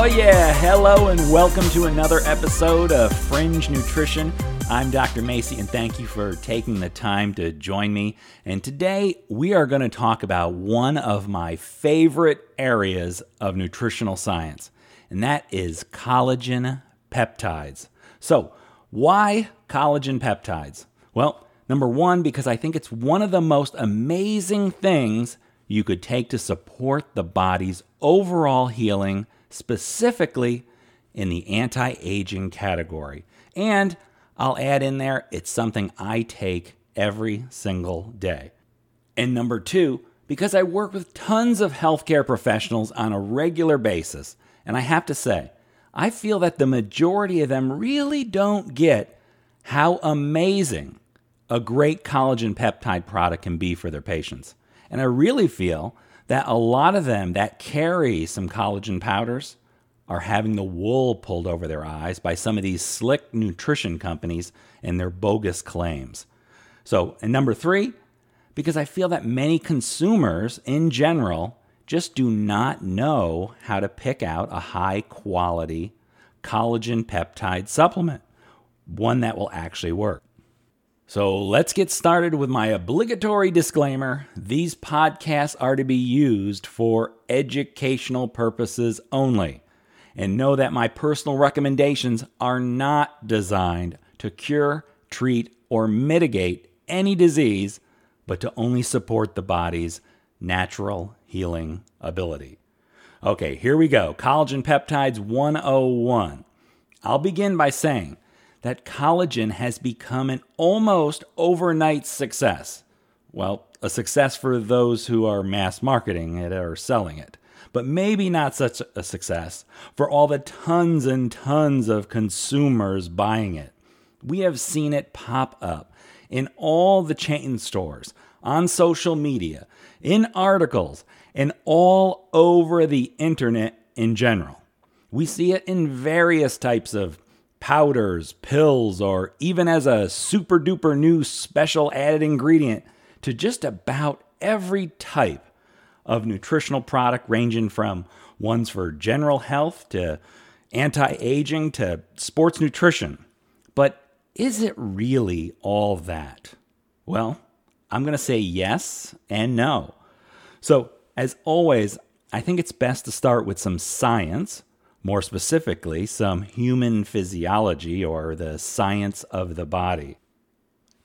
Oh, yeah. Hello, and welcome to another episode of Fringe Nutrition. I'm Dr. Macy, and thank you for taking the time to join me. And today we are going to talk about one of my favorite areas of nutritional science, and that is collagen peptides. So, why collagen peptides? Well, number one, because I think it's one of the most amazing things you could take to support the body's overall healing, specifically in the anti aging category. And I'll add in there, it's something I take every single day. And number two, because I work with tons of healthcare professionals on a regular basis, and I have to say, I feel that the majority of them really don't get how amazing a great collagen peptide product can be for their patients. And I really feel that a lot of them that carry some collagen powders are having the wool pulled over their eyes by some of these slick nutrition companies and their bogus claims. So, and number three, because I feel that many consumers in general just do not know how to pick out a high quality collagen peptide supplement, one that will actually work. So let's get started with my obligatory disclaimer. These podcasts are to be used for educational purposes only. And know that my personal recommendations are not designed to cure, treat, or mitigate any disease, but to only support the body's natural healing ability. Okay, here we go. Collagen Peptides 101. I'll begin by saying that collagen has become an almost overnight success. Well, a success for those who are mass marketing it or selling it, but maybe not such a success for all the tons and tons of consumers buying it. We have seen it pop up in all the chain stores, on social media, in articles, and all over the internet in general. We see it in various types of powders, pills, or even as a super duper new special added ingredient to just about every type of nutritional product, ranging from ones for general health to anti aging to sports nutrition. But is it really all that? Well, I'm going to say yes and no. So, as always, I think it's best to start with some science more specifically, some human physiology or the science of the body.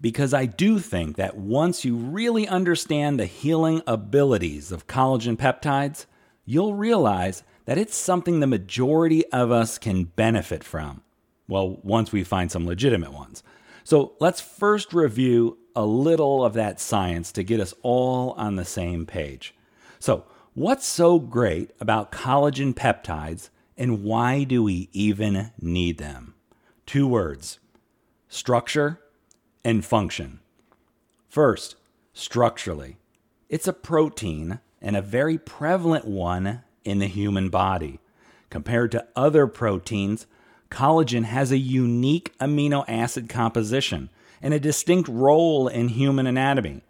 Because I do think that once you really understand the healing abilities of collagen peptides, you'll realize that it's something the majority of us can benefit from. Well, once we find some legitimate ones. So let's first review a little of that science to get us all on the same page. So, what's so great about collagen peptides and why do we even need them? Two words structure and function. First, structurally, it's a protein and a very prevalent one in the human body. Compared to other proteins, collagen has a unique amino acid composition and a distinct role in human anatomy.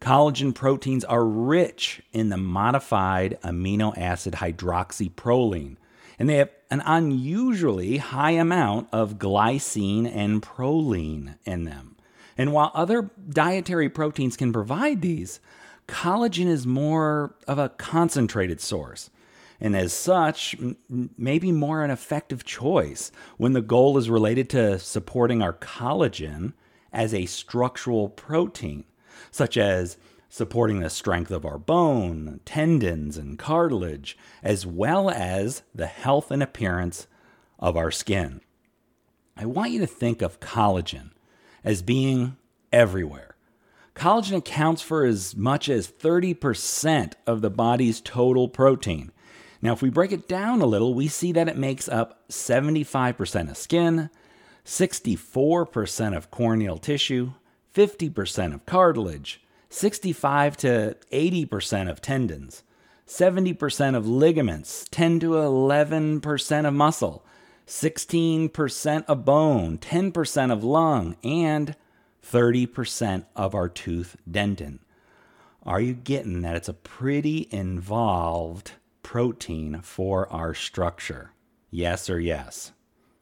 Collagen proteins are rich in the modified amino acid hydroxyproline, and they have an unusually high amount of glycine and proline in them. And while other dietary proteins can provide these, collagen is more of a concentrated source. And as such, maybe more an effective choice when the goal is related to supporting our collagen as a structural protein, such as supporting the strength of our bone, tendons, and cartilage, as well as the health and appearance of our skin. I want you to think of collagen as being everywhere. Collagen accounts for as much as 30% of the body's total protein. Now, if we break it down a little, we see that it makes up 75% of skin, 64% of corneal tissue, 50% of cartilage, 65 to 80% of tendons, 70% of ligaments, 10 to 11% of muscle, 16% of bone, 10% of lung, and 30% of our tooth dentin. Are you getting that it's a pretty involved protein for our structure. Yes or yes?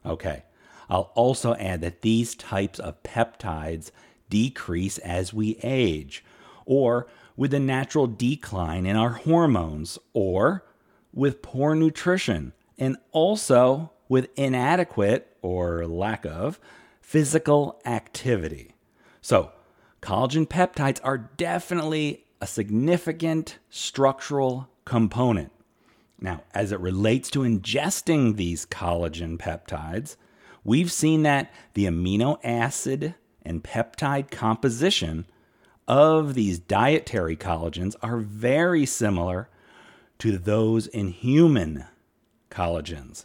Okay. I'll also add that these types of peptides decrease as we age, or with a natural decline in our hormones, or with poor nutrition, and also with inadequate or lack of physical activity. So, collagen peptides are definitely a significant structural component. Now, as it relates to ingesting these collagen peptides, we've seen that the amino acid and peptide composition of these dietary collagens are very similar to those in human collagens.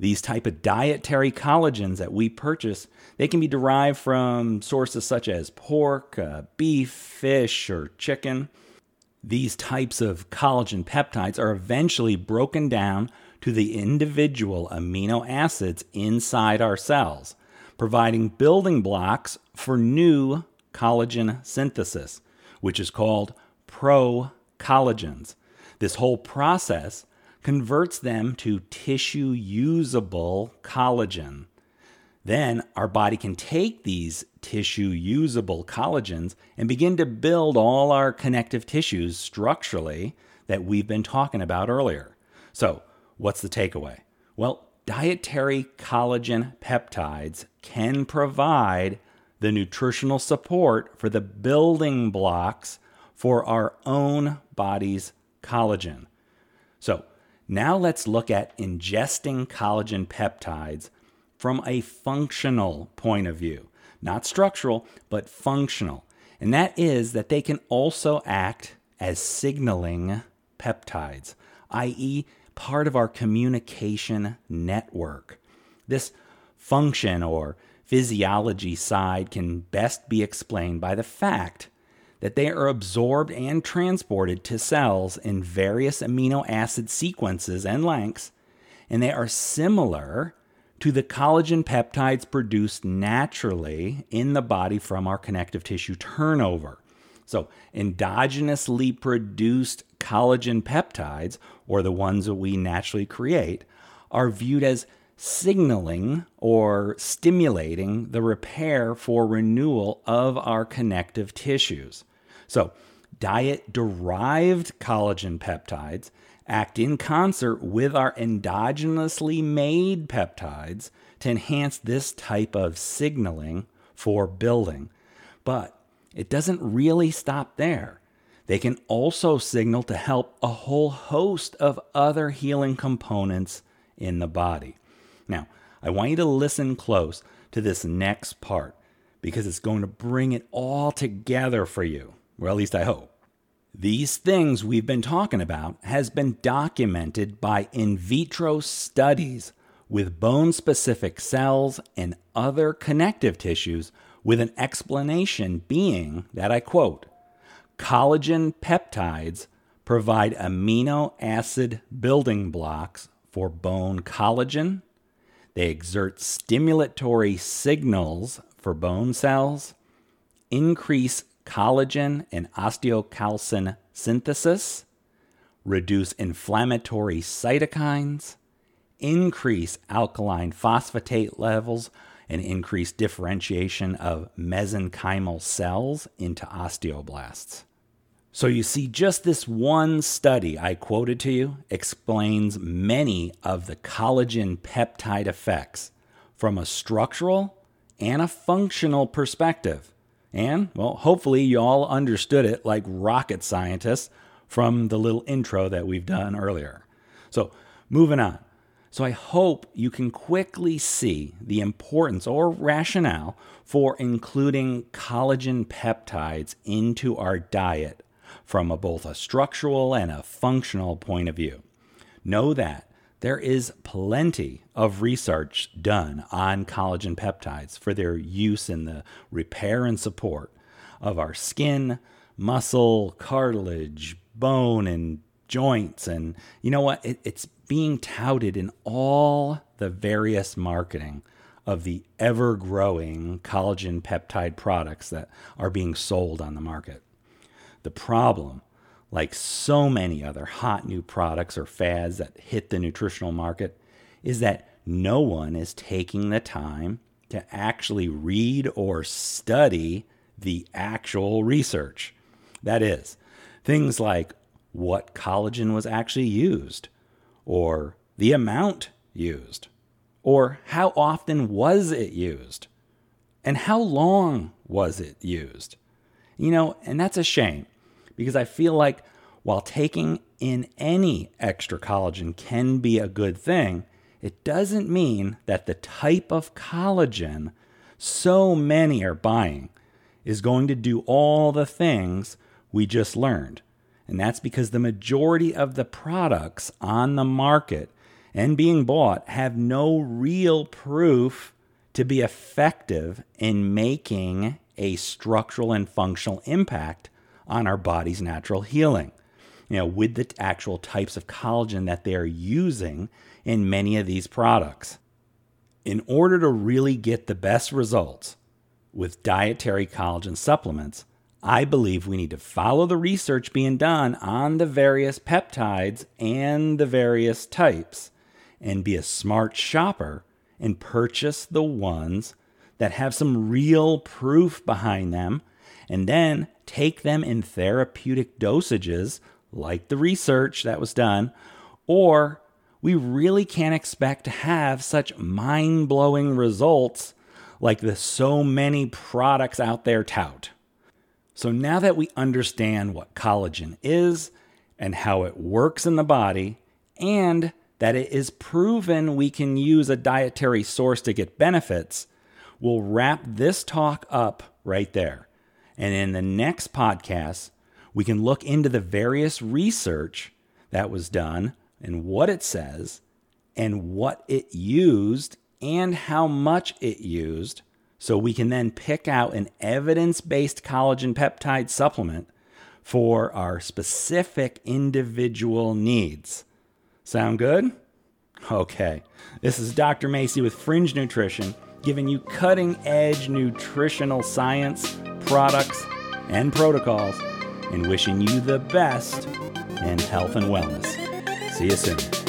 These type of dietary collagens that we purchase, they can be derived from sources such as pork, uh, beef, fish, or chicken. These types of collagen peptides are eventually broken down to the individual amino acids inside our cells, providing building blocks for new collagen synthesis, which is called procollagens. This whole process converts them to tissue usable collagen. Then our body can take these tissue usable collagens and begin to build all our connective tissues structurally that we've been talking about earlier. So, what's the takeaway? Well, dietary collagen peptides can provide the nutritional support for the building blocks for our own body's collagen. So, now let's look at ingesting collagen peptides from a functional point of view. Not structural, but functional. And that is that they can also act as signaling peptides, i.e., part of our communication network. This function or physiology side can best be explained by the fact that they are absorbed and transported to cells in various amino acid sequences and lengths, and they are similar to the collagen peptides produced naturally in the body from our connective tissue turnover. So, endogenously produced collagen peptides, or the ones that we naturally create, are viewed as signaling or stimulating the repair for renewal of our connective tissues. So, diet derived collagen peptides act in concert with our endogenously made peptides to enhance this type of signaling for building. But it doesn't really stop there. They can also signal to help a whole host of other healing components in the body. Now, I want you to listen close to this next part because it's going to bring it all together for you. Or at least I hope. These things we've been talking about has been documented by in vitro studies with bone specific cells and other connective tissues with an explanation being that I quote, collagen peptides provide amino acid building blocks for bone collagen. They exert stimulatory signals for bone cells, increase collagen and osteocalcin synthesis, reduce inflammatory cytokines, increase alkaline phosphatase levels, and increase differentiation of mesenchymal cells into osteoblasts. So, you see, just this one study I quoted to you explains many of the collagen peptide effects from a structural and a functional perspective. And, well, hopefully you all understood it like rocket scientists from the little intro that we've done earlier. So, moving on. So, I hope you can quickly see the importance or rationale for including collagen peptides into our diet from a, both a structural and a functional point of view. Know that there is plenty of research done on collagen peptides for their use in the repair and support of our skin, muscle, cartilage, bone, and joints. And you know what? It, it's being touted in all the various marketing of the ever growing collagen peptide products that are being sold on the market. The problem like so many other hot new products or fads that hit the nutritional market, is that no one is taking the time to actually read or study the actual research. That is, things like what collagen was actually used, or the amount used, or how often was it used, and how long was it used. You know, and that's a shame because I feel like while taking in any extra collagen can be a good thing, it doesn't mean that the type of collagen so many are buying is going to do all the things we just learned. And that's because the majority of the products on the market and being bought have no real proof to be effective in making a structural and functional impact on our body's natural healing. You know, with the actual types of collagen that they're using in many of these products. In order to really get the best results with dietary collagen supplements, I believe we need to follow the research being done on the various peptides and the various types and be a smart shopper and purchase the ones that have some real proof behind them and then take them in therapeutic dosages like the research that was done or we really can't expect to have such mind blowing results like the so many products out there tout. So now that we understand what collagen is and how it works in the body, and that it is proven we can use a dietary source to get benefits, we'll wrap this talk up right there. And in the next podcast, we can look into the various research that was done and what it says and what it used and how much it used so we can then pick out an evidence based collagen peptide supplement for our specific individual needs. Sound good? Okay. This is Dr. Macy with Fringe Nutrition, giving you cutting edge nutritional science, products, and protocols, and wishing you the best in health and wellness. See you soon.